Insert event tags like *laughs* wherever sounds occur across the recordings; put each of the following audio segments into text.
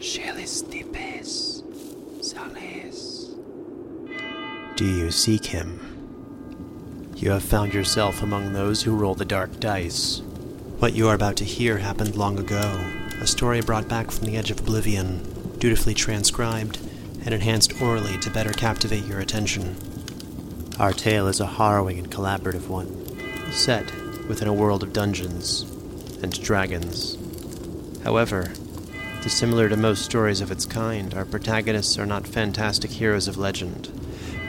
Shelis tipes, sales. Do you seek him? You have found yourself among those who roll the dark dice. What you are about to hear happened long ago, a story brought back from the edge of oblivion, dutifully transcribed and enhanced orally to better captivate your attention. Our tale is a harrowing and collaborative one, set within a world of dungeons and dragons. However, dissimilar to most stories of its kind, our protagonists are not fantastic heroes of legend.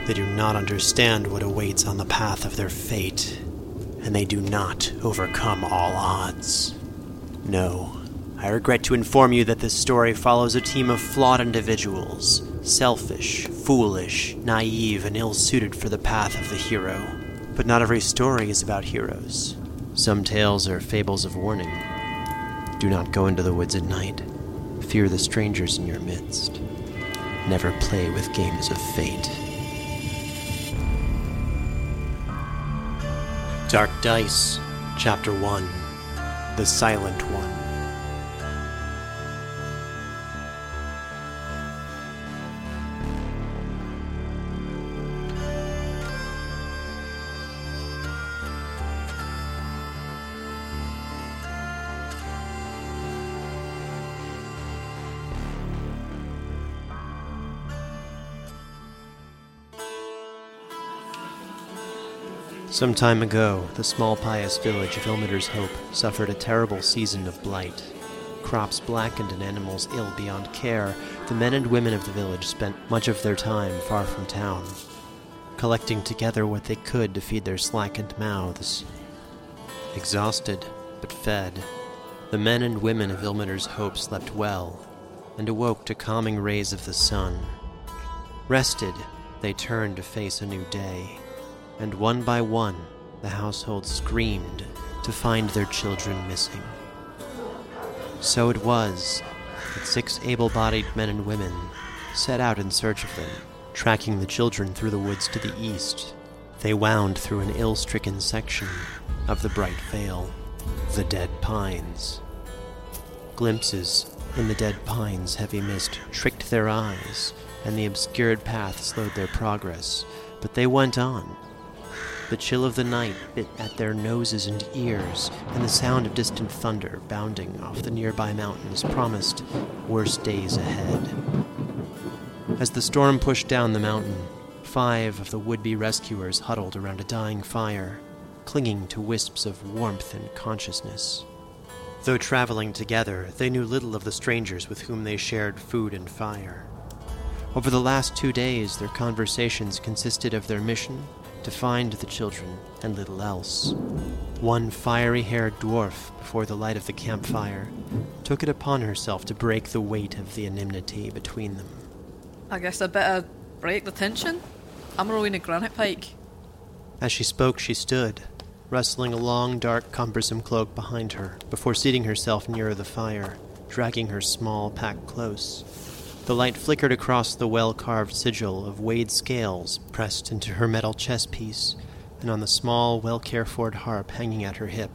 They do not understand what awaits on the path of their fate, and they do not overcome all odds. No, I regret to inform you that this story follows a team of flawed individuals, selfish, foolish, naive, and ill suited for the path of the hero. But not every story is about heroes. Some tales are fables of warning. Do not go into the woods at night. Fear the strangers in your midst. Never play with games of fate. Dark Dice, Chapter 1 The Silent One. Some time ago, the small pious village of Ilmater's Hope suffered a terrible season of blight. Crops blackened and animals ill beyond care, the men and women of the village spent much of their time far from town, collecting together what they could to feed their slackened mouths. Exhausted, but fed, the men and women of Ilmater's Hope slept well and awoke to calming rays of the sun. Rested, they turned to face a new day and one by one the household screamed to find their children missing. So it was that six able bodied men and women set out in search of them, tracking the children through the woods to the east. They wound through an ill stricken section of the Bright Vale, the Dead Pines. Glimpses in the dead pines' heavy mist tricked their eyes, and the obscured path slowed their progress, but they went on, the chill of the night bit at their noses and ears, and the sound of distant thunder bounding off the nearby mountains promised worse days ahead. As the storm pushed down the mountain, five of the would be rescuers huddled around a dying fire, clinging to wisps of warmth and consciousness. Though traveling together, they knew little of the strangers with whom they shared food and fire. Over the last two days, their conversations consisted of their mission to find the children and little else. One fiery haired dwarf, before the light of the campfire, took it upon herself to break the weight of the enmity between them. I guess I better break the tension. I'm Rowena Granitepike. As she spoke, she stood, rustling a long, dark, cumbersome cloak behind her, before seating herself nearer the fire, dragging her small pack close. The light flickered across the well carved sigil of weighed scales pressed into her metal chess piece and on the small, well cared for harp hanging at her hip.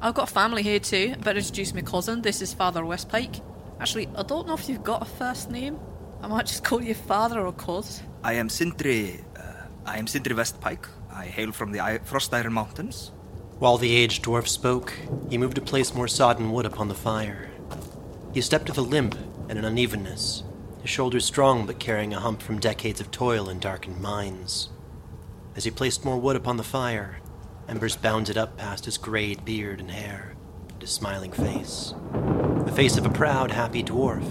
I've got family here too. I better introduce my cousin. This is Father Westpike. Actually, I don't know if you've got a first name. I might just call you Father or Cuz. I am Sindri. Uh, I am Sindri Westpike. I hail from the I- Frost Iron Mountains. While the aged dwarf spoke, he moved to place more sodden wood upon the fire. He stepped with a limp and an unevenness, his shoulders strong but carrying a hump from decades of toil in darkened mines. As he placed more wood upon the fire, embers bounded up past his grayed beard and hair, and his smiling face. The face of a proud, happy dwarf,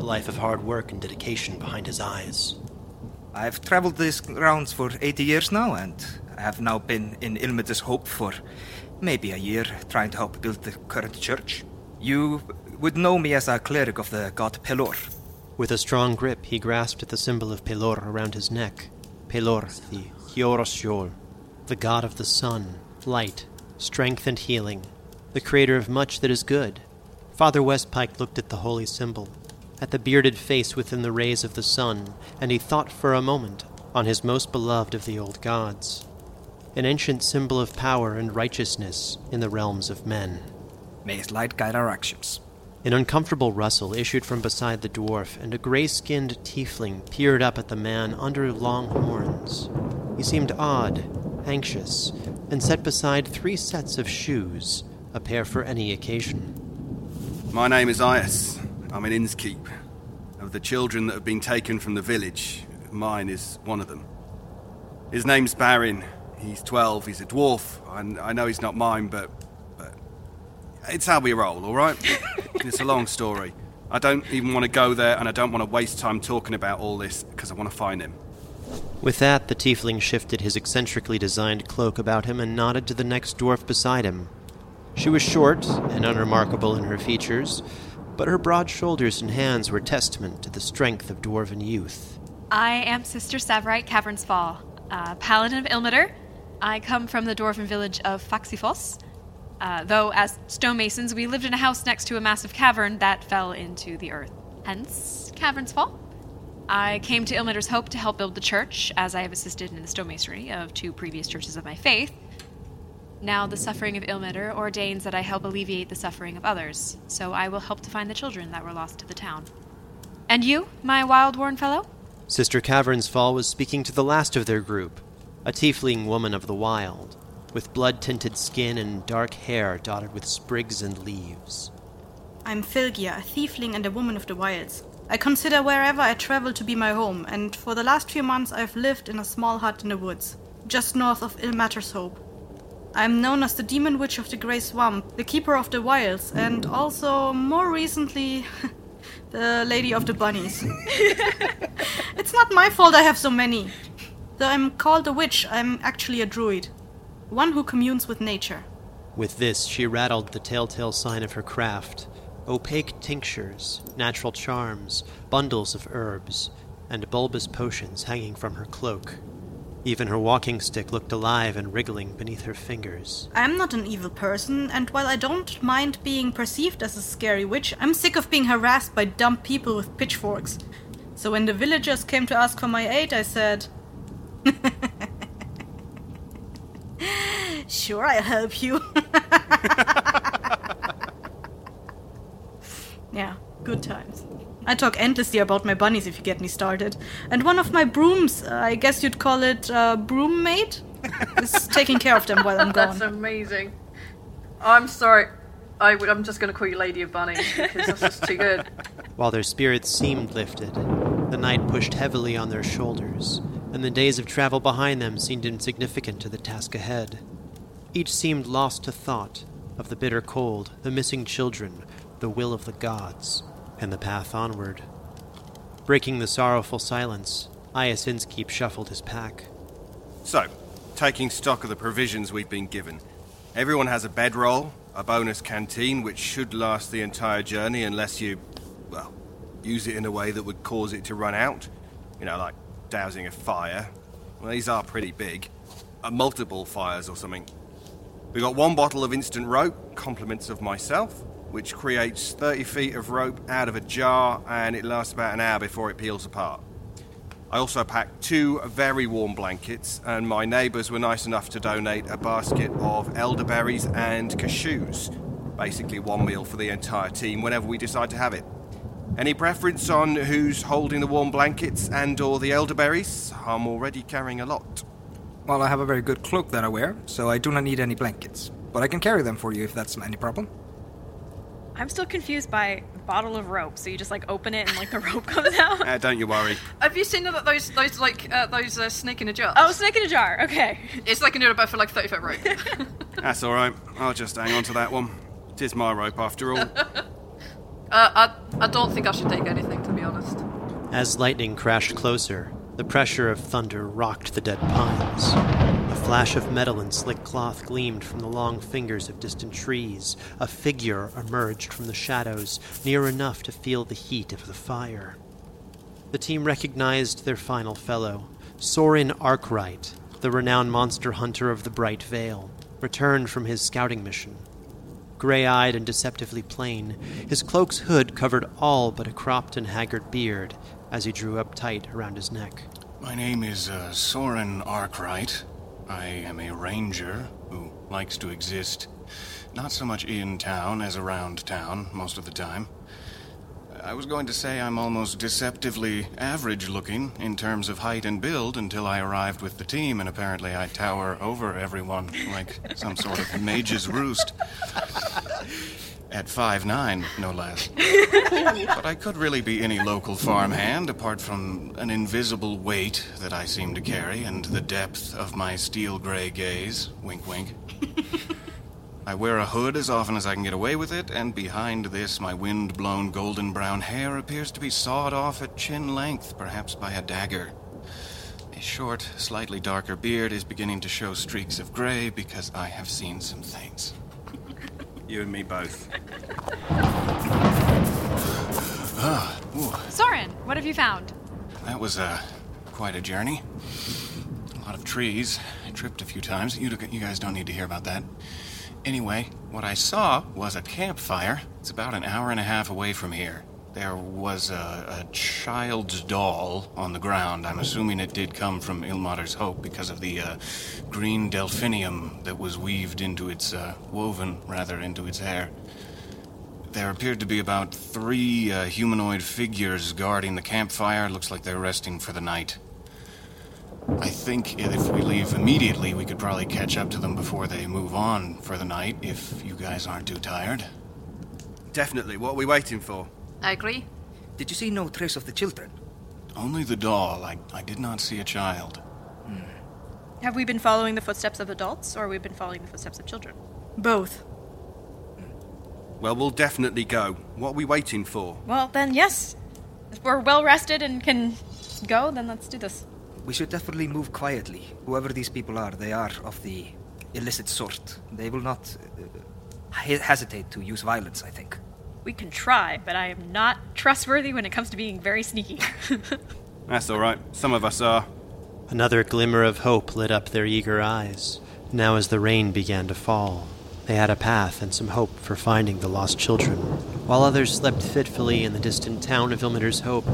a life of hard work and dedication behind his eyes. I've traveled these grounds for 80 years now, and I have now been in Ilmater's Hope for maybe a year, trying to help build the current church. You would know me as a cleric of the god Pelor. With a strong grip, he grasped at the symbol of Pelor around his neck. Pelor, the Hiorosjol, the god of the sun, light, strength, and healing, the creator of much that is good. Father Westpike looked at the holy symbol, at the bearded face within the rays of the sun, and he thought for a moment on his most beloved of the old gods, an ancient symbol of power and righteousness in the realms of men. May his light guide our actions. An uncomfortable rustle issued from beside the dwarf, and a gray skinned tiefling peered up at the man under long horns. He seemed odd, anxious, and set beside three sets of shoes, a pair for any occasion. My name is Iaus. I'm an innkeep. Of the children that have been taken from the village, mine is one of them. His name's Barin. He's 12. He's a dwarf. I, I know he's not mine, but it's how we roll, all right? *laughs* it's a long story. I don't even want to go there, and I don't want to waste time talking about all this because I want to find him. With that, the tiefling shifted his eccentrically designed cloak about him and nodded to the next dwarf beside him. She was short and unremarkable in her features, but her broad shoulders and hands were testament to the strength of dwarven youth. I am Sister Tsavorite Cavernsfall, uh, paladin of Ilmater. I come from the dwarven village of Faxifos. Uh, though, as stonemasons, we lived in a house next to a massive cavern that fell into the earth. Hence, Cavernsfall. I came to Ilmater's Hope to help build the church, as I have assisted in the stonemasonry of two previous churches of my faith. Now, the suffering of Ilmater ordains that I help alleviate the suffering of others, so I will help to find the children that were lost to the town. And you, my wild worn fellow? Sister Cavernsfall was speaking to the last of their group, a tiefling woman of the wild, with blood tinted skin and dark hair dotted with sprigs and leaves. I'm Flygia, a tiefling and a woman of the wilds. I consider wherever I travel to be my home, and for the last few months I've lived in a small hut in the woods, just north of Ilmater's Hope. I am known as the Demon Witch of the Grey Swamp, the Keeper of the Wilds, and also, more recently, *laughs* the Lady of the Bunnies. *laughs* it's not my fault I have so many. Though I'm called a witch, I'm actually a druid. One who communes with nature. With this, she rattled the telltale sign of her craft opaque tinctures, natural charms, bundles of herbs, and bulbous potions hanging from her cloak. Even her walking stick looked alive and wriggling beneath her fingers. I'm not an evil person, and while I don't mind being perceived as a scary witch, I'm sick of being harassed by dumb people with pitchforks. So when the villagers came to ask for my aid, I said, *laughs* Sure, I'll help you. *laughs* yeah, good times. I talk endlessly about my bunnies if you get me started. And one of my brooms, uh, I guess you'd call it uh, broom mate, is *laughs* taking care of them while I'm gone. That's amazing. I'm sorry. I would, I'm just going to call you Lady of Bunnies because this is too good. *laughs* While their spirits seemed lifted, the night pushed heavily on their shoulders, and the days of travel behind them seemed insignificant to the task ahead. Each seemed lost to thought of the bitter cold, the missing children, the will of the gods, and the path onward. Breaking the sorrowful silence, Iaus Innskeep shuffled his pack. So, taking stock of the provisions we've been given, everyone has a bedroll, a bonus canteen, which should last the entire journey unless you, well, use it in a way that would cause it to run out. You know, like dousing a fire. Well, these are pretty big. Uh, multiple fires or something. We got one bottle of instant rope, compliments of myself, which creates 30 feet of rope out of a jar and it lasts about an hour before it peels apart. I also packed two very warm blankets, and my neighbours were nice enough to donate a basket of elderberries and cashews. Basically, one meal for the entire team whenever we decide to have it. Any preference on who's holding the warm blankets and/or the elderberries? I'm already carrying a lot. Well, I have a very good cloak that I wear, so I do not need any blankets. But I can carry them for you if that's any problem. I'm still confused by bottle of rope. So you just like open it and like the *laughs* rope comes out. Uh, don't you worry. Have you seen that those those like uh, those uh, snake in a jar? Oh, snake in a jar. Okay. it's like a near about for like thirty foot rope. *laughs* That's all right. I'll just hang on to that one. Tis my rope after all. *laughs* Uh, I I don't think I should take anything to be honest. As lightning crashed closer, the pressure of thunder rocked the dead pines. A flash of metal and slick cloth gleamed from the long fingers of distant trees. A figure emerged from the shadows, near enough to feel the heat of the fire. The team recognized their final fellow, Soren Arkwright, the renowned monster hunter of the Bright Vale, returned from his scouting mission. Gray eyed and deceptively plain, his cloak's hood covered all but a cropped and haggard beard as he drew up tight around his neck. My name is uh, Soren Arkwright. I am a ranger who likes to exist not so much in town as around town most of the time. I was going to say I'm almost deceptively average looking in terms of height and build until I arrived with the team, and apparently I tower over everyone like some sort of mage's roost. *laughs* At five nine, no less. *laughs* but I could really be any local farmhand, apart from an invisible weight that I seem to carry and the depth of my steel gray gaze. Wink, wink. I wear a hood as often as I can get away with it, and behind this, my wind blown golden brown hair appears to be sawed off at chin length, perhaps by a dagger. A short, slightly darker beard is beginning to show streaks of gray because I have seen some things. You and me both. Ah, ooh, Soren, what have you found? that was uh, quite a journey. A lot of trees. I tripped a few times. You, you guys don't need to hear about that. Anyway, what I saw was a campfire. It's about an hour and a half away from here. There was a, a child's doll on the ground. I'm assuming it did come from Ilmater's Hope because of the uh, green delphinium that was weaved into its, uh, woven rather, into its hair. There appeared to be about three uh, humanoid figures guarding the campfire. Looks like they're resting for the night. I think if we leave immediately, we could probably catch up to them before they move on for the night, if you guys aren't too tired. Definitely. What are we waiting for? I agree. Did you see no trace of the children? Only the doll. I, I did not see a child. Have we been following the footsteps of adults, or we've we been following the footsteps of children? Both. Well, we'll definitely go. What are we waiting for? Well, then, yes. If we're well rested and can go, then let's do this. We should definitely move quietly. Whoever these people are, they are of the illicit sort. They will not uh, he- hesitate to use violence, I think. We can try, but I am not trustworthy when it comes to being very sneaky. *laughs* That's all right. Some of us are. Another glimmer of hope lit up their eager eyes. Now, as the rain began to fall, they had a path and some hope for finding the lost children. While others slept fitfully in the distant town of Ilmater's Hope,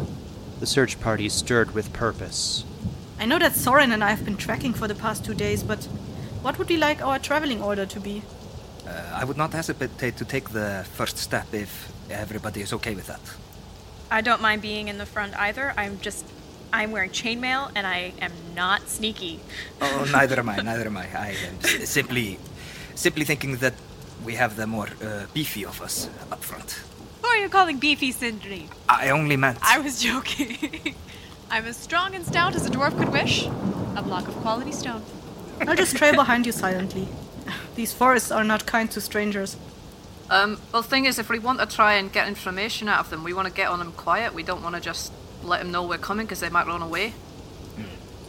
the search party stirred with purpose. I know that Soren and I have been tracking for the past two days, but what would we like our traveling order to be? Uh, I would not hesitate to take the first step if everybody is okay with that. I don't mind being in the front either. I'm just. I'm wearing chainmail and I am not sneaky. Oh, neither am I. Neither am I. I am s- simply, simply thinking that we have the more uh, beefy of us up front. Who are you calling beefy, Sindri? I only meant. I was joking. *laughs* I'm as strong and stout as a dwarf could wish. A block of quality stone. I'll just trail behind you silently. These forests are not kind to strangers. Um, well, the thing is, if we want to try and get information out of them, we want to get on them quiet. We don't want to just let them know we're coming because they might run away.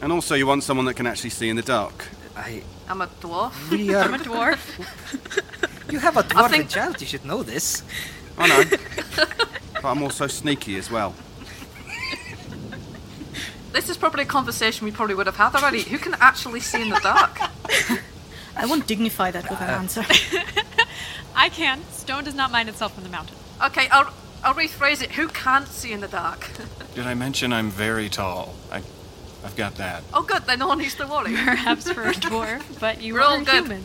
And also, you want someone that can actually see in the dark. I. I'm a dwarf. We *laughs* I'm a dwarf. *laughs* You have a dwarven think- child. You should know this. I know. *laughs* but I'm also sneaky as well. This is probably a conversation we probably would have had already. Who can actually see in the dark? I won't dignify that with an answer. *laughs* I can. Stone does not mind itself from the mountain. Okay, I'll, I'll rephrase it. Who can't see in the dark? *laughs* Did I mention I'm very tall? I, I've got that. Oh, good. Then no one needs to worry. Perhaps for a *laughs* dwarf, but you We're all good. human.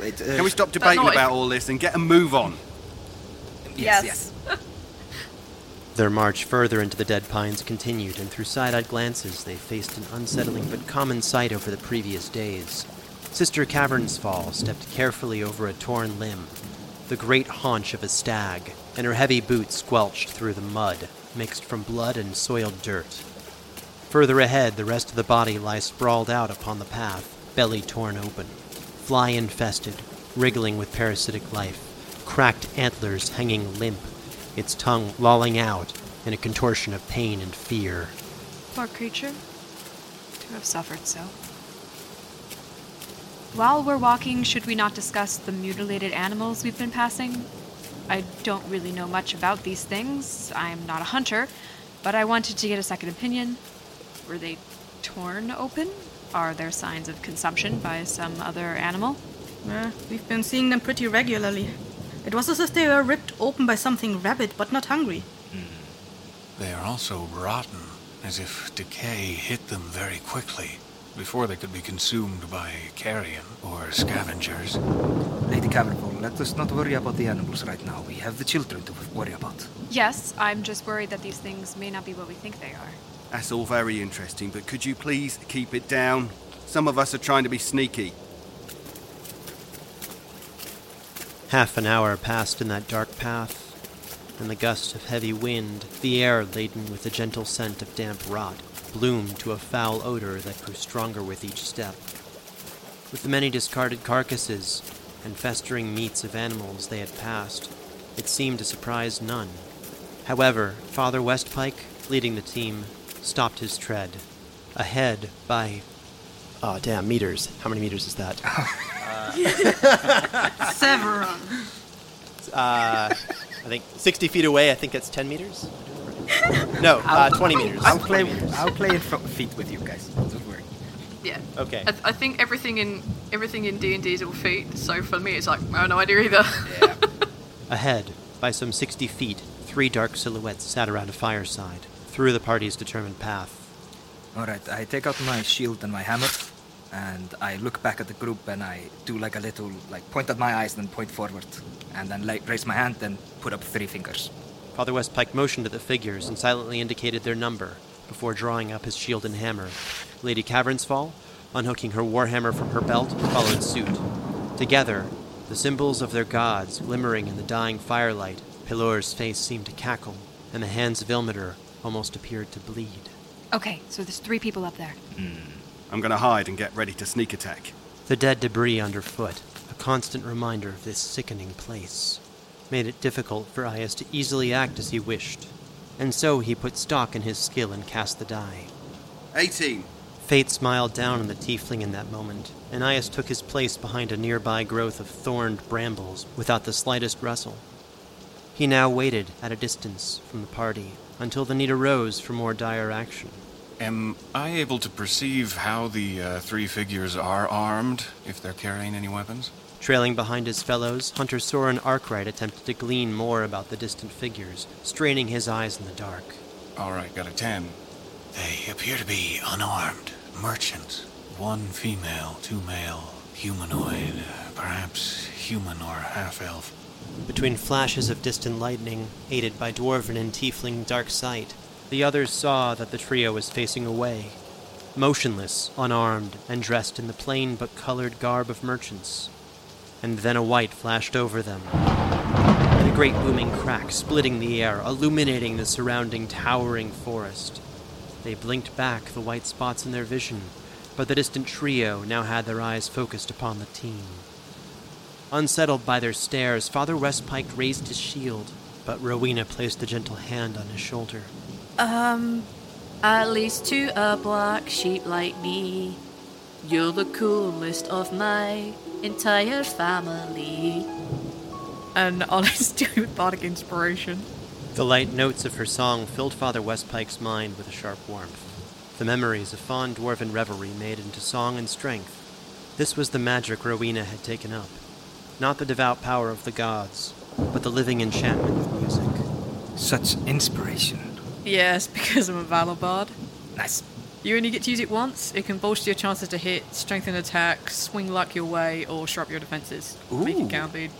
Wait, uh, Can we stop debating not about all this and get a move on? Yes, Yes. yes. Their march further into the dead pines continued, and through side eyed glances, they faced an unsettling but common sight over the previous days. Sister Cavernsfall stepped carefully over a torn limb, the great haunch of a stag, and her heavy boots squelched through the mud, mixed from blood and soiled dirt. Further ahead, the rest of the body lies sprawled out upon the path, belly torn open, fly infested, wriggling with parasitic life, cracked antlers hanging limp, its tongue lolling out in a contortion of pain and fear. Poor creature. To have suffered so. While we're walking, should we not discuss the mutilated animals we've been passing? I don't really know much about these things. I'm not a hunter, but I wanted to get a second opinion. Were they torn open? Are there signs of consumption by some other animal? Eh, we've been seeing them pretty regularly. It was as if they were ripped open by something rabid but not hungry. They are also rotten, as if decay hit them very quickly. Before they could be consumed by carrion or scavengers. Lady Cavernsfall, let us not worry about the animals right now. We have the children to worry about. Yes, I'm just worried that these things may not be what we think they are. That's all very interesting, but could you please keep it down? Some of us are trying to be sneaky. Half an hour passed in that dark path, and the gust of heavy wind, the air laden with the gentle scent of damp rot, bloomed to a foul odor that grew stronger with each step. With the many discarded carcasses and festering meats of animals they had passed, it seemed to surprise none. However, Father Westpike, leading the team, stopped his tread, ahead by. Oh, damn, meters. How many meters is that? *laughs* Severon. Uh, I think 60 feet away, I think that's 10 meters? *laughs* No, uh, 20 meters. I'll play. meters. I'll play in front feet with you guys. Don't worry. Yeah. Okay. I, I think everything in everything in D and D is all feet. So for me, it's like I have no idea either. Yeah. *laughs* Ahead, by some 60 feet, three dark silhouettes sat around a fireside, through the party's determined path. All right. I take out my shield and my hammer, and I look back at the group and I do like a little like point at my eyes, then point forward, and then like raise my hand, then put up three fingers. Father Westpike motioned at the figures and silently indicated their number before drawing up his shield and hammer. Lady Cavernsfall, unhooking her warhammer from her belt, followed suit. Together, the symbols of their gods glimmering in the dying firelight, Pelor's face seemed to cackle, and the hands of Ilmater almost appeared to bleed. Okay, so there's three people up there. Hmm. I'm gonna hide and get ready to sneak attack. The dead debris underfoot, a constant reminder of this sickening place, made it difficult for Iaus to easily act as he wished, and so he put stock in his skill and cast the die. 18. Fate smiled down on the tiefling in that moment, and Iaus took his place behind a nearby growth of thorned brambles without the slightest rustle. He now waited at a distance from the party until the need arose for more dire action. Am I able to perceive how the uh, three figures are armed, if they're carrying any weapons? Trailing behind his fellows, Hunter Soren Arkwright attempted to glean more about the distant figures, straining his eyes in the dark. All right, got a 10. They appear to be unarmed merchants. One female, two male, humanoid, perhaps human or half elf. Between flashes of distant lightning, aided by dwarven and tiefling dark sight, the others saw that the trio was facing away, motionless, unarmed, and dressed in the plain but colored garb of merchants. And then a white flashed over them, and a great booming crack splitting the air, illuminating the surrounding towering forest. They blinked back the white spots in their vision, but the distant trio now had their eyes focused upon the team. Unsettled by their stares, Father Westpike raised his shield, but Rowena placed a gentle hand on his shoulder. Um, at least to a black sheep like me, you're the coolest of my entire family. And all it's *laughs* doing with bardic inspiration. The light notes of her song filled Father Westpike's mind with a sharp warmth. The memories of fond dwarven revelry made into song and strength. This was the magic Rowena had taken up. Not the devout power of the gods, but the living enchantment of music. Such inspiration. Yes, *laughs* because I'm a Valor Bard. Nice. You only get to use it once. It can bolster your chances to hit, strengthen attacks, swing luck your way, or sharp your defenses. Make Ooh. it count, dude.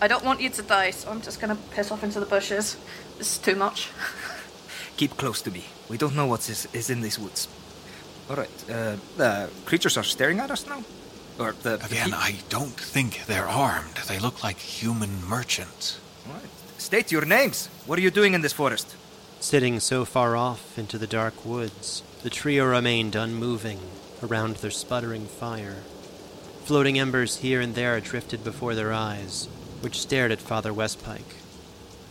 I don't want you to die, so I'm just gonna piss off into the bushes. This is too much. *laughs* Keep close to me. We don't know what is, is in these woods. All right. Uh, the creatures are staring at us now. Or the the Again, pe- I don't think they're armed. They look like human merchants. All right. State your names. What are you doing in this forest? Sitting so far off into the dark woods, the trio remained unmoving around their sputtering fire. Floating embers here and there drifted before their eyes, which stared at Father Westpike.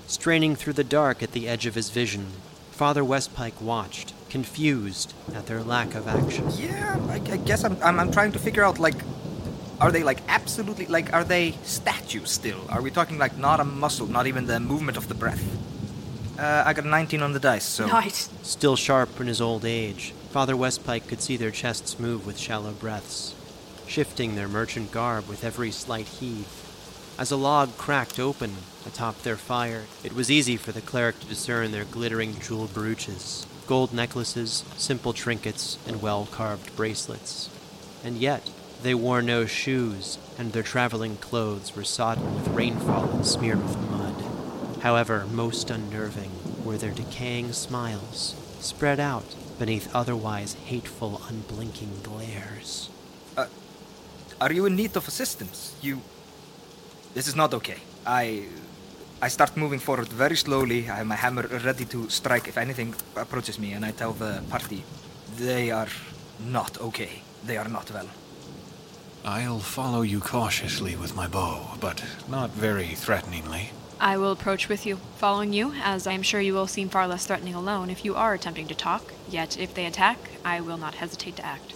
Straining through the dark at the edge of his vision, Father Westpike watched, confused at their lack of action. Yeah, I, I guess I'm, I'm I'm trying to figure out like, are they like absolutely like are they statues still? Are we talking like not a muscle, not even the movement of the breath? Uh, I got a 19 on the dice, so Nice. Still sharp in his old age, Father Westpike could see their chests move with shallow breaths, shifting their merchant garb with every slight heave. As a log cracked open atop their fire, it was easy for the cleric to discern their glittering jewel brooches, gold necklaces, simple trinkets, and well carved bracelets. And yet, they wore no shoes, and their traveling clothes were sodden with rainfall and smeared with mud. However, most unnerving were their decaying smiles, spread out beneath otherwise hateful, unblinking glares. Uh, are you in need of assistance? You. This is not okay. I. I start moving forward very slowly. I have my hammer ready to strike if anything approaches me, and I tell the party they are not okay. They are not well. I'll follow you cautiously with my bow, but not very threateningly. I will approach with you, following you, as I am sure you will seem far less threatening alone if you are attempting to talk. Yet, if they attack, I will not hesitate to act.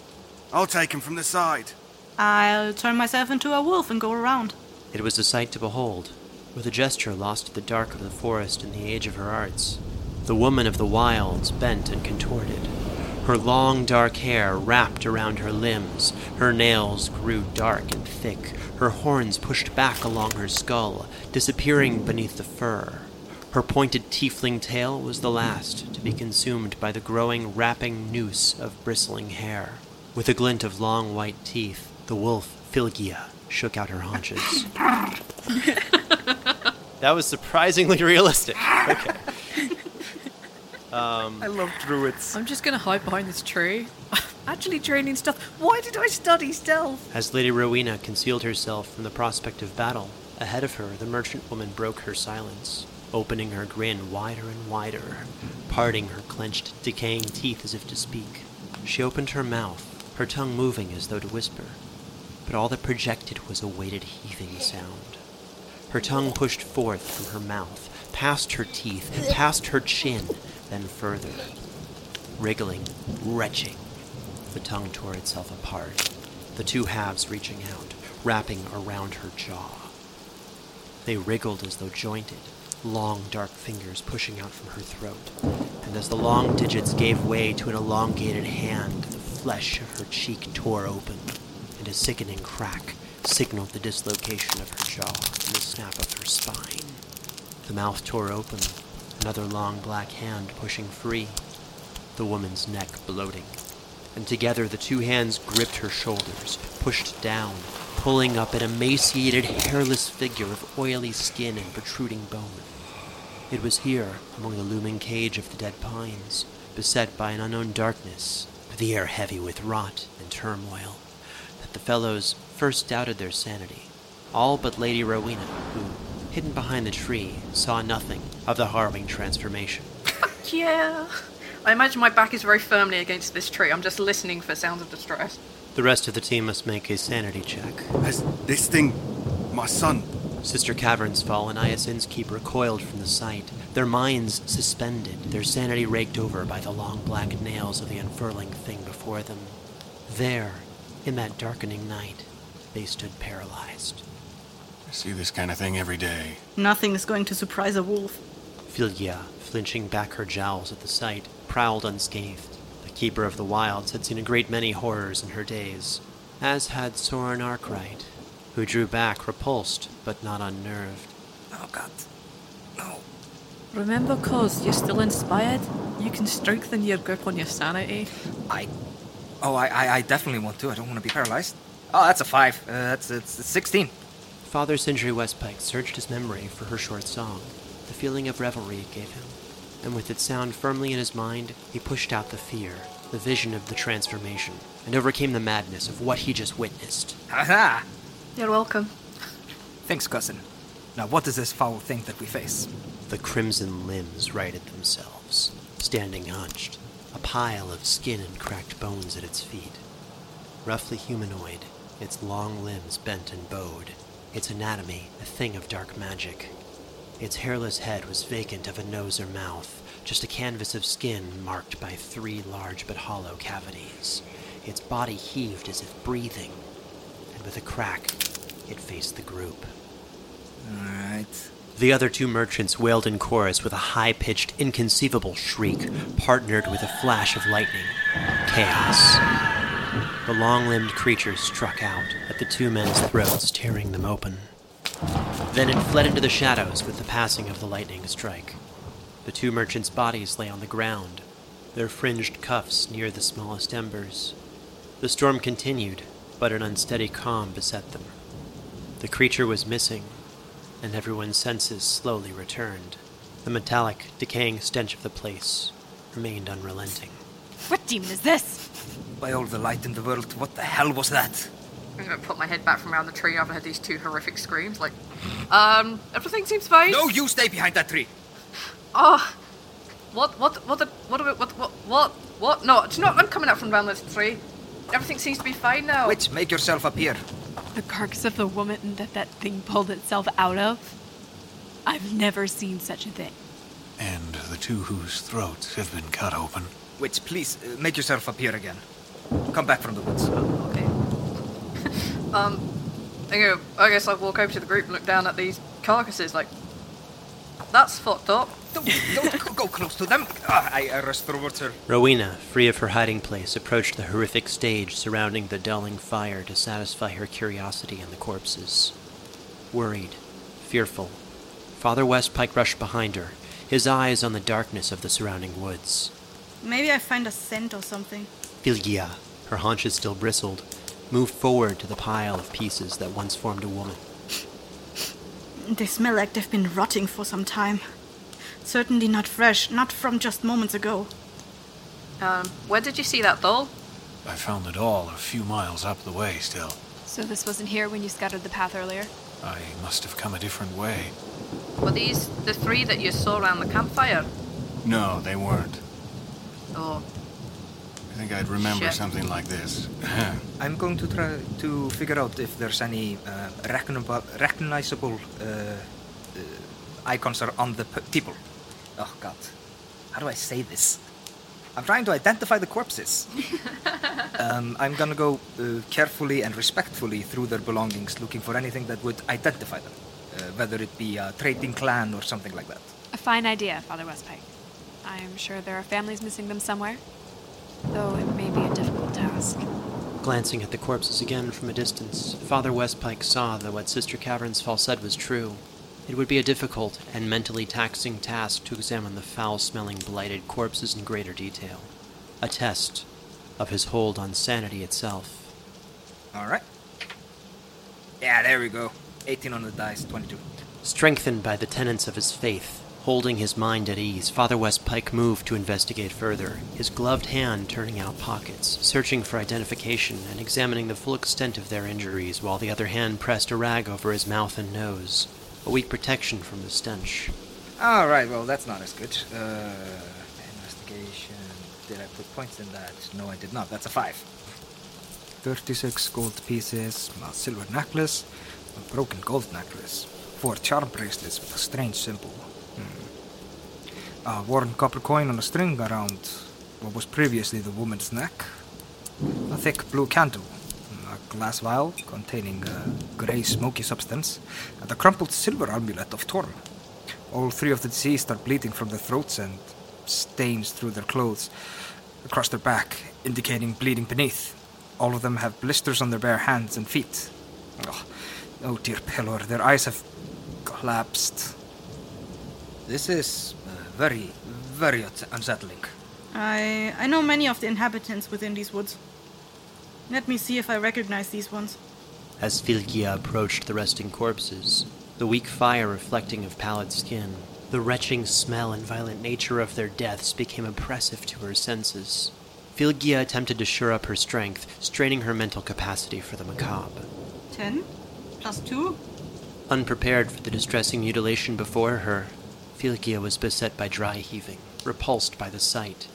I'll take him from the side. I'll turn myself into a wolf and go around. It was a sight to behold. With a gesture lost to the dark of the forest in the age of her arts, the woman of the wilds bent and contorted. Her long dark hair wrapped around her limbs, her nails grew dark and thick, her horns pushed back along her skull, disappearing beneath the fur. Her pointed tiefling tail was the last to be consumed by the growing, wrapping noose of bristling hair. With a glint of long white teeth, the wolf Flygia shook out her haunches. *laughs* that was surprisingly realistic. Okay. Um, I love druids. I'm just gonna hide behind this tree. *laughs* Actually training stealth. Why did I study stealth? As Lady Rowena concealed herself from the prospect of battle, ahead of her the merchant woman broke her silence, opening her grin wider and wider, parting her clenched, decaying teeth as if to speak. She opened her mouth, her tongue moving as though to whisper, but all that projected was a weighted heaving sound. Her tongue pushed forth from her mouth, past her teeth, and past her chin, then further. Wriggling, retching, the tongue tore itself apart, the two halves reaching out, wrapping around her jaw. They wriggled as though jointed, long dark fingers pushing out from her throat, and as the long digits gave way to an elongated hand, the flesh of her cheek tore open, and a sickening crack signaled the dislocation of her jaw and the snap of her spine. The mouth tore open, another long black hand pushing free, the woman's neck bloating, and together the two hands gripped her shoulders, pushed down, pulling up an emaciated, hairless figure of oily skin and protruding bone. It was here, among the looming cage of the dead pines, beset by an unknown darkness, the air heavy with rot and turmoil, that the fellows first doubted their sanity. All but Lady Rowena, who, hidden behind the tree, saw nothing of the harrowing transformation. Yeah. I imagine my back is very firmly against this tree. I'm just listening for sounds of distress. The rest of the team must make a sanity check. Has this thing. my son. Sister Cavernsfall and Iaus Innskeep recoiled from the sight, their minds suspended, their sanity raked over by the long black nails of the unfurling thing before them. There, in that darkening night, they stood paralyzed. I see this kind of thing every day. Nothing is going to surprise a wolf. Flygia, flinching back her jowls at the sight, prowled unscathed. The keeper of the wilds had seen a great many horrors in her days, as had Soren Arkwright, who drew back repulsed but not unnerved. Oh god. No. Remember, cause you're still inspired. You can strengthen your grip on your sanity. I. Oh, I, I, I definitely want to. I don't want to be paralyzed. Oh, that's a five. Uh, that's it's, it's 16. Father Sindri Westpike searched his memory for her short song, the feeling of revelry it gave him, and with its sound firmly in his mind, he pushed out the fear, the vision of the transformation, and overcame the madness of what he just witnessed. Aha! You're welcome. Thanks, cousin. Now, what is this foul thing that we face? The crimson limbs righted themselves, standing hunched, a pile of skin and cracked bones at its feet. Roughly humanoid, its long limbs bent and bowed, its anatomy a thing of dark magic. Its hairless head was vacant of a nose or mouth, just a canvas of skin marked by three large but hollow cavities. Its body heaved as if breathing, and with a crack, it faced the group. Alright. The other two merchants wailed in chorus with a high pitched, inconceivable shriek, partnered with a flash of lightning. Chaos. The long limbed creature struck out at the two men's throats, tearing them open. Then it fled into the shadows with the passing of the lightning strike. The two merchants' bodies lay on the ground, their fringed cuffs near the smallest embers. The storm continued, but an unsteady calm beset them. The creature was missing, and everyone's senses slowly returned. The metallic, decaying stench of the place remained unrelenting. What demon is this? By all the light in the world, what the hell was that? I'm gonna put my head back from around the tree after I heard these two horrific screams. Like, um, everything seems fine. No, you stay behind that tree. Oh, what, what, what, the, what, what, what, what, what, what? No, do you know what? I'm coming out from around this tree. Everything seems to be fine now. Witch, make yourself appear. The carcass of the woman that that thing pulled itself out of? I've never seen such a thing. And the two whose throats have been cut open. Witch, please uh, make yourself appear again. Come back from the woods. Okay. *laughs* um, I go, I guess I'll walk over to the group and look down at these carcasses. Like, that's fucked up. Don't, don't go- go close to them. Ah, I rushed towards her. Rowena, free of her hiding place, approached the horrific stage surrounding the dulling fire to satisfy her curiosity in the corpses. Worried, fearful, Father Westpike rushed behind her, his eyes on the darkness of the surrounding woods. Maybe I find a scent or something. Flygia, her haunches still bristled, moved forward to the pile of pieces that once formed a woman. They smell like they've been rotting for some time. Certainly not fresh, not from just moments ago. Um, where did you see that doll? I found it all a few miles up the way still. So this wasn't here when you scouted the path earlier? I must have come a different way. Were these the three that you saw around the campfire? No, they weren't. Oh, I think I'd remember Shit. something like this. *laughs* I'm going to try to figure out if there's any uh, recogniba- recognizable uh, uh, icons are on the p- people. Oh God, how do I say this? I'm trying to identify the corpses. *laughs* um, I'm gonna go uh, carefully and respectfully through their belongings, looking for anything that would identify them, uh, whether it be a trading clan or something like that. A fine idea, Father Westpike. I am sure there are families missing them somewhere, though it may be a difficult task. Glancing at the corpses again from a distance, Father Westpike saw that what Sister Cavernsfall said was true. It would be a difficult and mentally taxing task to examine the foul smelling, blighted corpses in greater detail. A test of his hold on sanity itself. All right. Yeah, there we go. 18 on the dice, 22. Strengthened by the tenets of his faith, holding his mind at ease, Father Westpike moved to investigate further, his gloved hand turning out pockets, searching for identification and examining the full extent of their injuries, while the other hand pressed a rag over his mouth and nose, a weak protection from the stench. All right, well, that's not as good. Uh, investigation. Did I put points in that? No, I did not. That's a five. 36 gold pieces, a silver necklace, a broken gold necklace, four charm bracelets with a strange symbol. A worn copper coin on a string around what was previously the woman's neck, a thick blue candle, a glass vial containing a grey smoky substance, and a crumpled silver amulet of Torm. All three of the deceased are bleeding from their throats and stains through their clothes across their back, indicating bleeding beneath. All of them have blisters on their bare hands and feet. Oh, oh dear Pelor, their eyes have collapsed. This is very, very unsettling. I I know many of the inhabitants within these woods. Let me see if I recognize these ones. As Flygia approached the resting corpses, the weak fire reflecting of pallid skin, the retching smell and violent nature of their deaths became oppressive to her senses. Flygia attempted to shore up her strength, straining her mental capacity for the macabre. Ten? Plus two? Unprepared for the distressing mutilation before her, Flygia was beset by dry heaving, repulsed by the sight,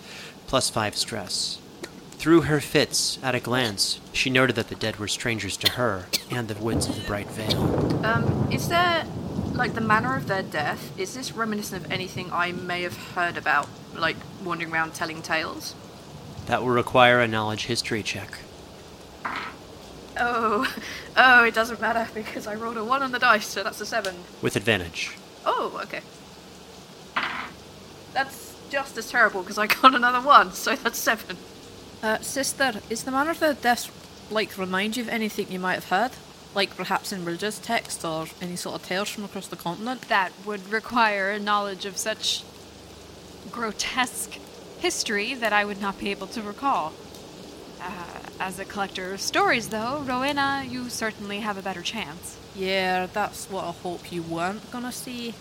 plus five stress. Through her fits, at a glance, she noted that the dead were strangers to her and the woods of the Bright Vale. um, is there like the manner of their death? Is this reminiscent of anything I may have heard about, like wandering around telling tales? That will require a knowledge history check. Oh, *laughs* oh, it doesn't matter because I rolled a one on the dice, so that's a seven. With advantage. Oh, okay. That's just as terrible because I got another one, so that's seven. Uh, sister, is the manner of their death like remind you of anything you might have heard? Like perhaps in religious texts or any sort of tales from across the continent? That would require a knowledge of such grotesque history that I would not be able to recall. Uh, as a collector of stories, though, Rowena, you certainly have a better chance. Yeah, that's what I hope you weren't gonna see.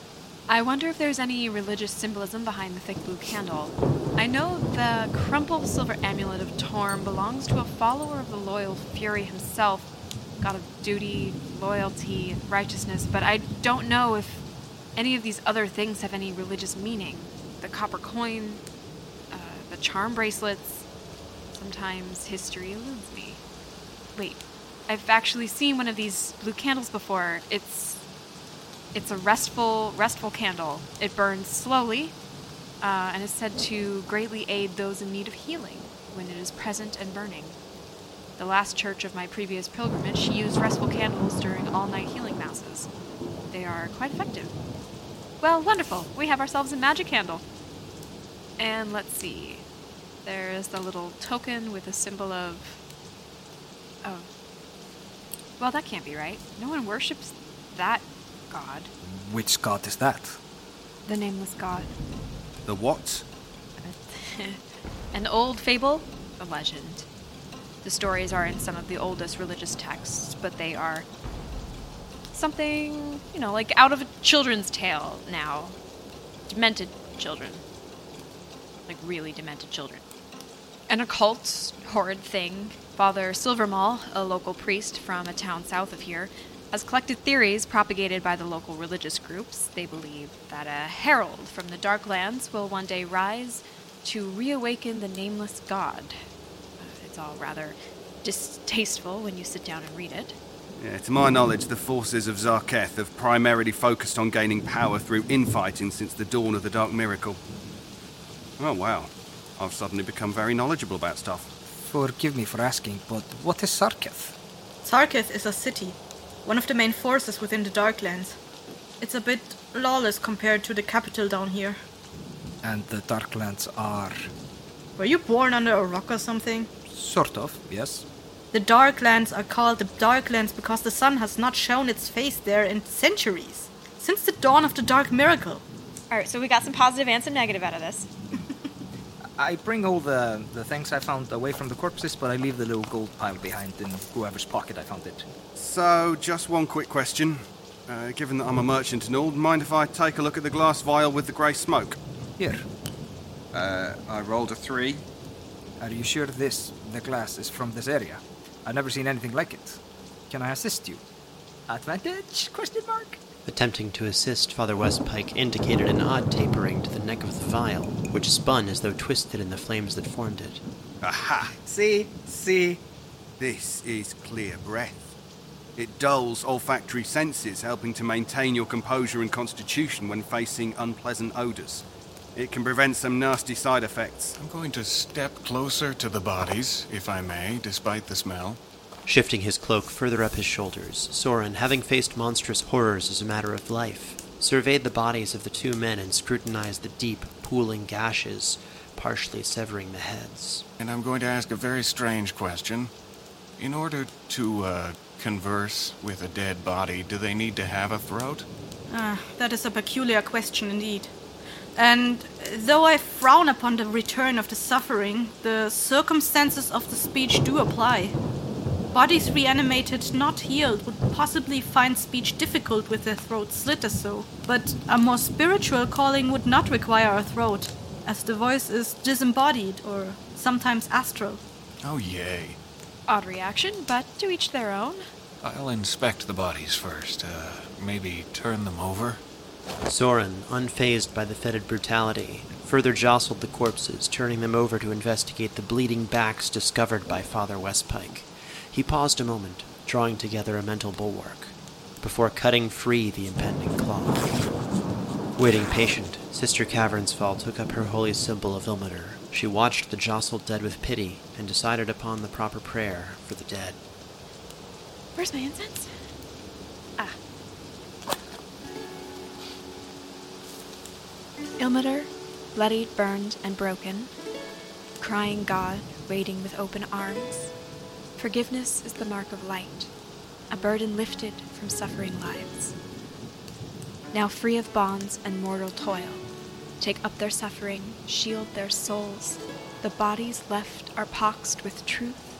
I wonder if there's any religious symbolism behind the thick blue candle. I know the crumpled silver amulet of Torm belongs to a follower of the loyal Fury himself, god of duty, loyalty, righteousness, but I don't know if any of these other things have any religious meaning. The copper coin, uh, the charm bracelets. Sometimes history eludes me. Wait, I've actually seen one of these blue candles before. It's it's a restful restful candle. It burns slowly, uh, and is said to greatly aid those in need of healing when it is present and burning. The last church of my previous pilgrimage used restful candles during all night healing masses. They are quite effective. Well, wonderful. We have ourselves a magic candle. And let's see. There's the little token with a symbol of. Oh. Well, that can't be right. No one worships that god. Which god is that? The nameless god. The what? *laughs* An old fable, a legend. The stories are in some of the oldest religious texts, but they are something, you know, like out of a children's tale now. Demented children. Like really demented children. An occult, horrid thing. Father Silvermall, a local priest from a town south of here, has collected theories propagated by the local religious groups. They believe that a herald from the Dark Lands will one day rise to reawaken the nameless god. Uh, It's all rather distasteful when you sit down and read it. Yeah, to my knowledge, the forces of Zarketh have primarily focused on gaining power through infighting since the dawn of the Dark Miracle. Oh, wow. I've suddenly become very knowledgeable about stuff. Forgive me for asking, but what is Zarketh? Zarketh is a city, one of the main forces within the Darklands. It's a bit lawless compared to the capital down here. And the Darklands are. Were you born under a rock or something? sort of, yes. The Darklands are called the Darklands because the sun has not shown its face there in centuries. Since the dawn of the Dark Miracle. All right, so we got some positive and some negative out of this. *laughs* I bring all the, the things I found away from the corpses, but I leave the little gold pile behind in whoever's pocket I found it. So, just one quick question. Uh, given that I'm a merchant and all, mind if I take a look at the glass vial with the grey smoke? Here, Uh, I rolled a three. are you sure this, the glass, is from this area? I've never seen anything like it. Can I assist you? Advantage? Question mark? Attempting to assist, Father Westpike indicated an odd tapering to the neck of the vial, which spun as though twisted in the flames that formed it. Aha! See? See? This is clear breath. It dulls olfactory senses, helping to maintain your composure and constitution when facing unpleasant odours. It can prevent some nasty side effects. I'm going to step closer to the bodies, if I may, despite the smell. Shifting his cloak further up his shoulders, Soren, having faced monstrous horrors as a matter of life, surveyed the bodies of the two men and scrutinized the deep, pooling gashes, partially severing the heads. And I'm going to ask a very strange question. In order to, uh, converse with a dead body, do they need to have a throat? Ah, that is a peculiar question indeed. And though I frown upon the return of the suffering, the circumstances of the speech do apply. Bodies reanimated, not healed, would possibly find speech difficult with their throats slit or so. But a more spiritual calling would not require a throat, as the voice is disembodied or sometimes astral. Oh, yay. Odd reaction, but to each their own. I'll inspect the bodies first. Uh, maybe turn them over. Soren, unfazed by the fetid brutality, further jostled the corpses, turning them over to investigate the bleeding backs discovered by Father Westpike. He paused a moment, drawing together a mental bulwark, before cutting free the impending claw. Waiting patient, Sister Cavernsfall took up her holy symbol of Ilmater. She watched the jostled dead with pity and decided upon the proper prayer for the dead. Where's my incense? Ah. Ilmater, bloodied, burned, and broken, crying God, waiting with open arms. Forgiveness is the mark of light, a burden lifted from suffering lives. Now free of bonds and mortal toil, take up their suffering, shield their souls. The bodies left are poxed with truth,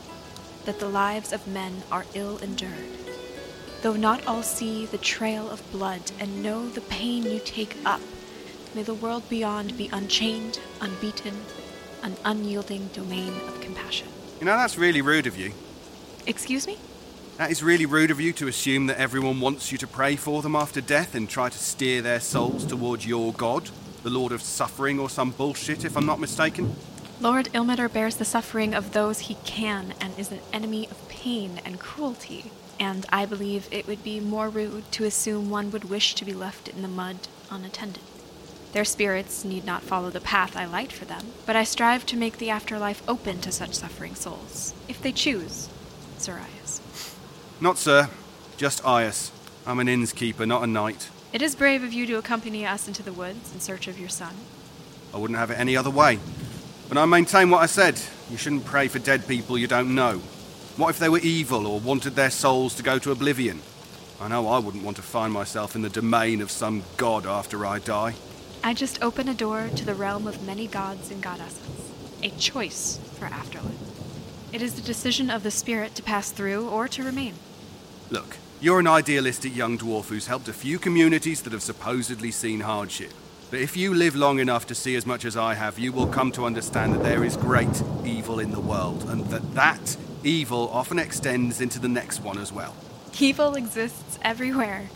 that the lives of men are ill endured. Though not all see the trail of blood and know the pain you take up, may the world beyond be unchained, unbeaten, an unyielding domain of compassion. You know, that's really rude of you. Excuse me? That is really rude of you to assume that everyone wants you to pray for them after death and try to steer their souls towards your god, the Lord of Suffering or some bullshit, if I'm not mistaken. Lord Ilmater bears the suffering of those he can and is an enemy of pain and cruelty. And I believe it would be more rude to assume one would wish to be left in the mud unattended. Their spirits need not follow the path I light for them, but I strive to make the afterlife open to such suffering souls, if they choose, Zarias. Not, sir. Just Iaus. I'm an innkeeper, not a knight. It is brave of you to accompany us into the woods in search of your son. I wouldn't have it any other way. But I maintain what I said. You shouldn't pray for dead people you don't know. What if they were evil or wanted their souls to go to oblivion? I know I wouldn't want to find myself in the domain of some god after I die. I just open a door to the realm of many gods and goddesses, a choice for afterlife. It is the decision of the spirit to pass through or to remain. Look, you're an idealistic young dwarf who's helped a few communities that have supposedly seen hardship. But if you live long enough to see as much as I have, you will come to understand that there is great evil in the world, and that that evil often extends into the next one as well. Evil exists everywhere,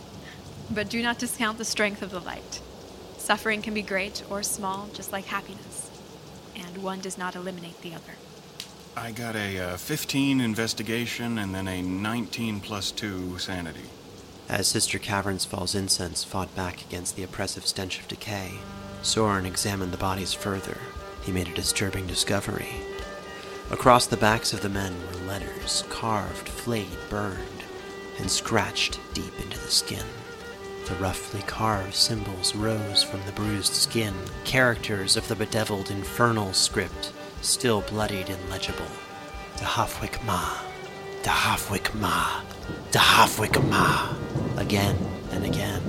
but do not discount the strength of the light. Suffering can be great or small, just like happiness, and one does not eliminate the other. I got a uh, 15 investigation and then a 19 plus 2 sanity. As Sister Cavern's Cavernsfall's incense fought back against the oppressive stench of decay, Soren examined the bodies further. He made a disturbing discovery. Across the backs of the men were letters, carved, flayed, burned, and scratched deep into the skin. The roughly carved symbols rose from the bruised skin, characters of the bedeviled infernal script, still bloodied and legible. Dahafwik Ma, Dahafwik Ma, Dahafwik Ma. Again and again,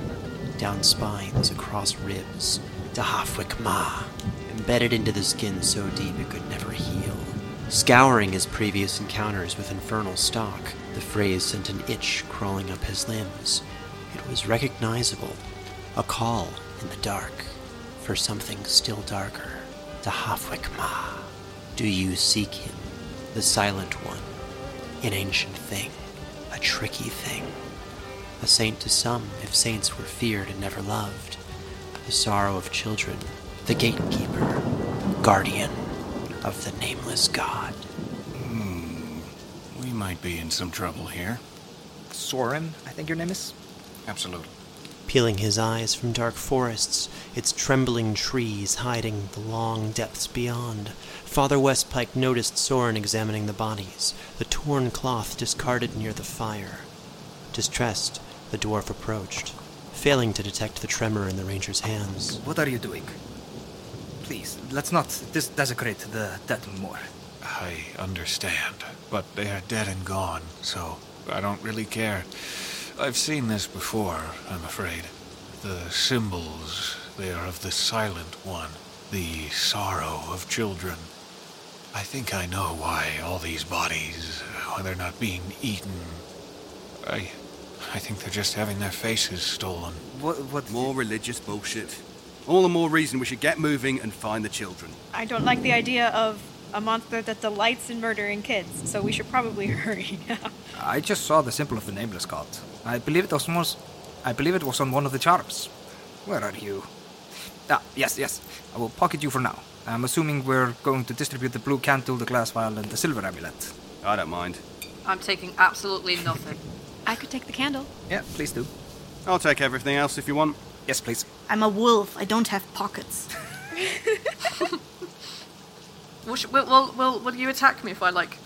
down spines, across ribs, Dahafwik Ma, embedded into the skin so deep it could never heal. Scouring his previous encounters with infernal stock, the phrase sent an itch crawling up his limbs. It was recognizable, a call in the dark for something still darker. Dahafwik Ma. Do you seek him, the silent one, an ancient thing, a tricky thing? A saint to some, if saints were feared and never loved. The sorrow of children, the gatekeeper, guardian of the nameless god. Hmm. We might be in some trouble here. Soren, I think your name is? Absolutely. Peeling his eyes from dark forests, its trembling trees hiding the long depths beyond, Father Westpike noticed Soren examining the bodies, the torn cloth discarded near the fire. Distressed, the dwarf approached, failing to detect the tremor in the ranger's hands. What are you doing? Please, let's not dis- desecrate the dead more. I understand, but they are dead and gone, so I don't really care. I've seen this before, I'm afraid. The symbols, they are of the Silent One, the sorrow of children. I think I know why all these bodies, why they're not being eaten. I. I think they're just having their faces stolen. What? What? More religious bullshit. All the more reason we should get moving and find the children. I don't like the idea of a monster that delights in murdering kids, so we should probably *laughs* hurry. now. I just saw the symbol of the nameless god. I believe it was most. I believe it was on one of the charms. Where are you? Ah, yes, yes. I will pocket you for now. I'm assuming we're going to distribute the blue candle, the glass vial, and the silver amulet. I don't mind. I'm taking absolutely nothing. I could take the candle. Yeah, please do. I'll take everything else if you want. Yes, please. I'm a wolf. I don't have pockets. *laughs* Will, sh- will, will, will, will you attack me if I like,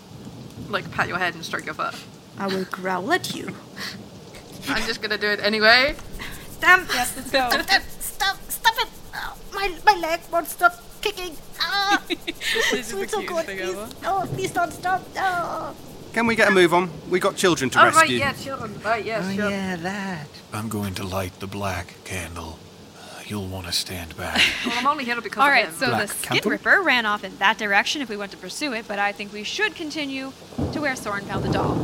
like pat your head and stroke your fur? I will growl at you. I'm just gonna do it anyway. Damn! yes, let's go. Stop, stop, stop it! Oh, my, my leg won't stop kicking. Ah! *laughs* This is the so cutest good. thing Please. ever. Oh, please don't stop. No. Can we get a move on? We got children to Oh rescue. right, yeah, children. Right, yes, Oh, sure. yeah, that. I'm going to light the black candle. you'll want to stand back. *laughs* Well, I'm only here because All of right, him. so Black the Skid Canton? Ripper ran off in that direction if we want to pursue it, but I think we should continue to where Soren found the doll.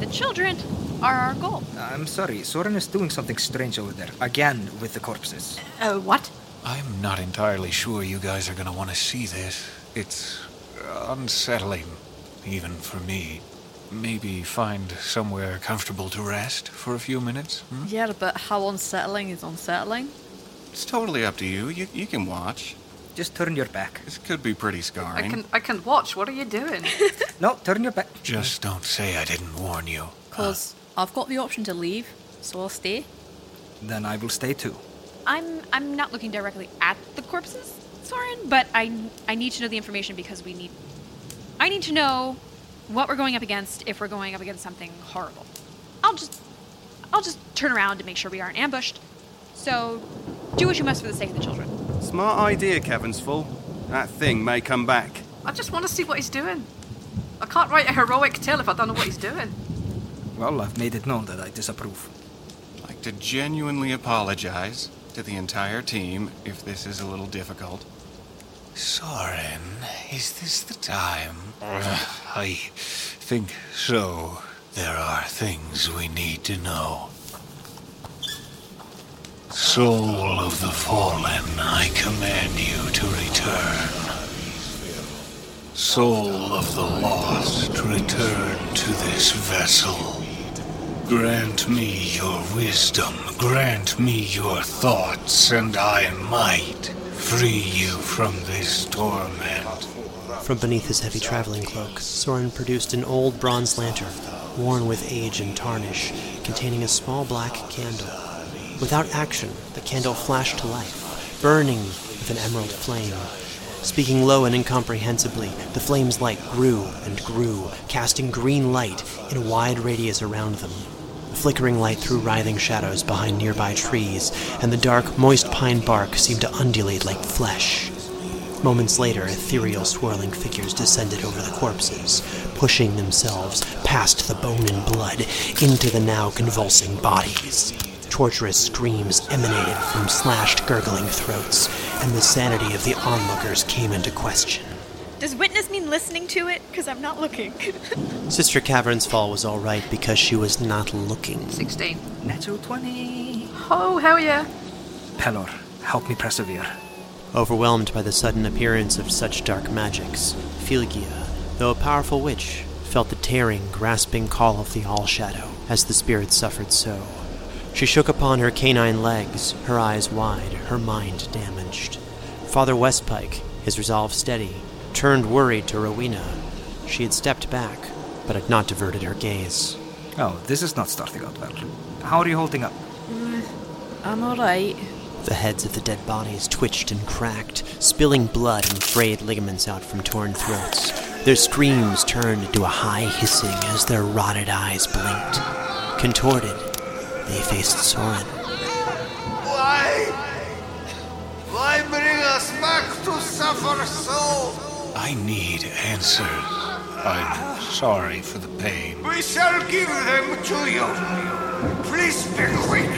The children are our goal. I'm sorry, Soren is doing something strange over there. Again with the corpses. Uh, what? I'm not entirely sure you guys are going to want to see this. It's unsettling, even for me. Maybe find somewhere comfortable to rest for a few minutes? Hmm? Yeah, but how unsettling is unsettling? It's totally up to you. You, you can watch. Just turn your back. This could be pretty I can I can watch. What are you doing? *laughs* No, turn your back. Just don't say I didn't warn you. Because I've got the option to leave, so I'll stay. Then I will stay too. I'm I'm not looking directly at the corpses, Soren, but I I need to know the information because we need I need to know what we're going up against if we're going up against something horrible. I'll just I'll just turn around to make sure we aren't ambushed. So do what you must for the sake of the children. Smart idea, Cavernsfall. That thing may come back. I just want to see what he's doing. I can't write a heroic tale if I don't know what he's doing. Well, I've made it known that I disapprove. I'd like to genuinely apologize to the entire team if this is a little difficult. Soren, is this the time? *sighs* I think so. There are things we need to know. Soul of the fallen, I command you to return. Soul of the lost, return to this vessel. Grant me your wisdom, grant me your thoughts, and I might free you from this torment. From beneath his heavy traveling cloak, Soren produced an old bronze lantern, worn with age and tarnish, containing a small black candle. Without action, the candle flashed to life, burning with an emerald flame. Speaking low and incomprehensibly, the flame's light grew and grew, casting green light in a wide radius around them. Flickering light threw writhing shadows behind nearby trees, and the dark, moist pine bark seemed to undulate like flesh. Moments later, ethereal swirling figures descended over the corpses, pushing themselves past the bone and blood into the now convulsing bodies. Torturous screams emanated from slashed, gurgling throats, and the sanity of the onlookers came into question. Does witness mean listening to it? Because I'm not looking. *laughs* Sister Cavernsfall was all right because she was not looking. 16. Natural 20. Oh, hell yeah. Pelor, help me persevere. Overwhelmed by the sudden appearance of such dark magics, Flygia, though a powerful witch, felt the tearing, grasping call of the All Shadow as the spirit suffered so. She shook upon her canine legs, her eyes wide, her mind damaged. Father Westpike, his resolve steady, turned worried to Rowena. She had stepped back, but had not diverted her gaze. Oh, this is not starting out well. How are you holding up? Mm, I'm alright. The heads of the dead bodies twitched and cracked, spilling blood and frayed ligaments out from torn throats. Their screams turned into a high hissing as their rotted eyes blinked. Contorted, they faced Soren. Why? Why bring us back to suffer so? I need answers. I'm sorry for the pain. We shall give them to you. Please be quick.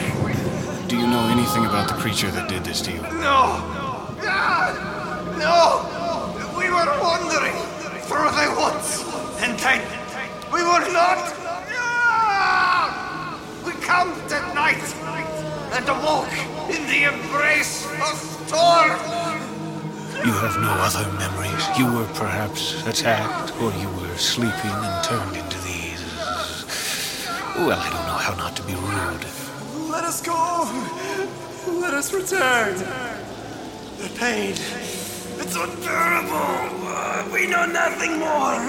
Do you know anything about the creature that did this to you? No. No. We were wandering through the woods, and then we were not. We camped at night and awoke in the embrace of storm. You have no other memories. You were perhaps attacked, or you were sleeping and turned into these. Well, I don't know how not to be rude. Let us go. Let us return. The pain. It's unbearable. We know nothing more.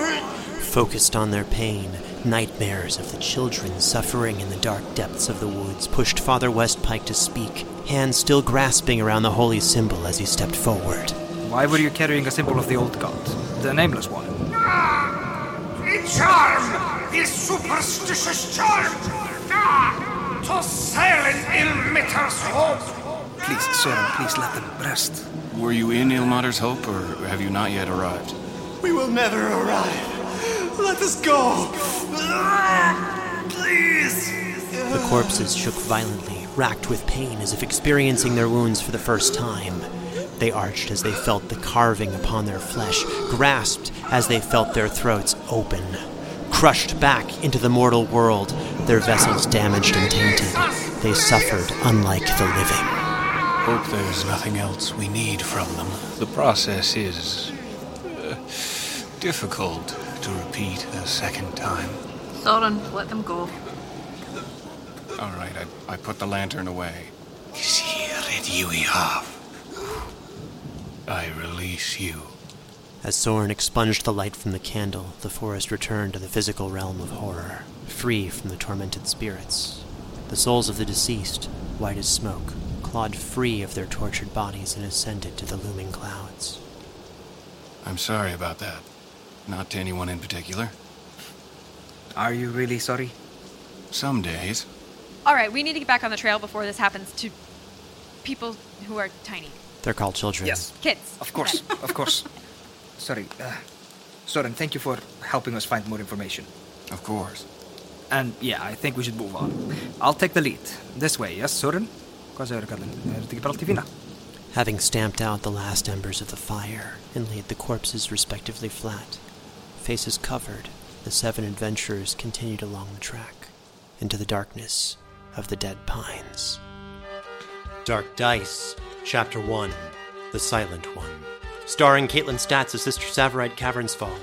Focused on their pain, nightmares of the children suffering in the dark depths of the woods pushed Father Westpike to speak, hands still grasping around the holy symbol as he stepped forward. Why were you carrying a symbol of the old god? The nameless one. A charm! The superstitious charm! Ah, to silence Ilmater's hope! Please, Soren, please let them rest. Were you in Ilmater's Hope, or have you not yet arrived? We will never arrive. Let us go. Ah, Please. The corpses shook violently, racked with pain as if experiencing their wounds for the first time. They arched as they felt the carving upon their flesh, grasped as they felt their throats open. Crushed back into the mortal world, their vessels damaged and tainted, they suffered unlike the living. Hope there's nothing else we need from them. The process is. Uh, difficult to repeat a second time. Thorin, let them go. All right, I, I put the lantern away. I release you. As Soren expunged the light from the candle, the forest returned to the physical realm of horror, free from the tormented spirits. The souls of the deceased, white as smoke, clawed free of their tortured bodies and ascended to the looming clouds. I'm sorry about that. Not to anyone in particular. Are you really sorry? Some days. All right, we need to get back on the trail before this happens to people who are tiny. They're called children. Yes. Kids. Of course, of course. *laughs* Sorry. Uh, Soren, thank you for helping us find more information. Of course. And yeah, I think we should move on. I'll take the lead. This way, yes, Soren? Hvað segirðu, kallinn? Er þetta ekki bara allt í fína? Having stamped out the last embers of the fire and laid the corpses respectively flat, faces covered, the seven adventurers continued along the track into the darkness of the dead pines. Dark Dice, Chapter 1 The Silent One. Starring Kaitlin Statz as Sister Tsavorite Caverns Fall,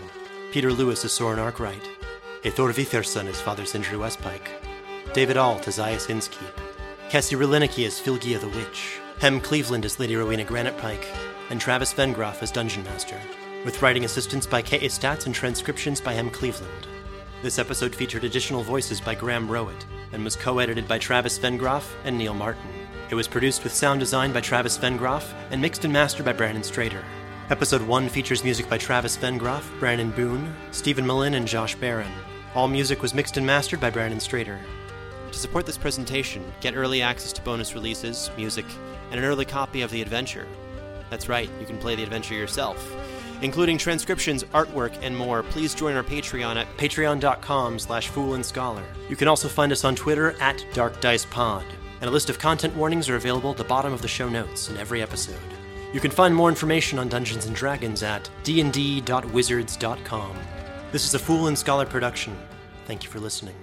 Peter Lewis as Soren Arkwright, Eyþór Viðarsson as Father Sindri Westpike, David Ault as Iaus Innskeep, Kessi Riliniki as Flygia the Witch, Hem Cleveland as Lady Rowena Granitepike, and Travis Vengroff as Dungeon Master, with writing assistance by K.A. Statz and transcriptions by Hem Cleveland. This episode featured additional voices by Graham Rowat and was co edited by Travis Vengroff and Neil Martin. It was produced with sound design by Travis Vengroff and mixed and mastered by Brandon Strader. Episode 1 features music by Travis Vengroff, Brandon Boone, Steven Melin, and Josh Barron. All music was mixed and mastered by Brandon Strader. To support this presentation, get early access to bonus releases, music, and an early copy of the adventure. That's right, you can play the adventure yourself. Including transcriptions, artwork, and more, please join our Patreon at patreon.com slash foolandscholar. You can also find us on Twitter at darkdicepod, and a list of content warnings are available at the bottom of the show notes in every episode. You can find more information on Dungeons & Dragons at dnd.wizards.com. This is a Fool and Scholar production. Thank you for listening.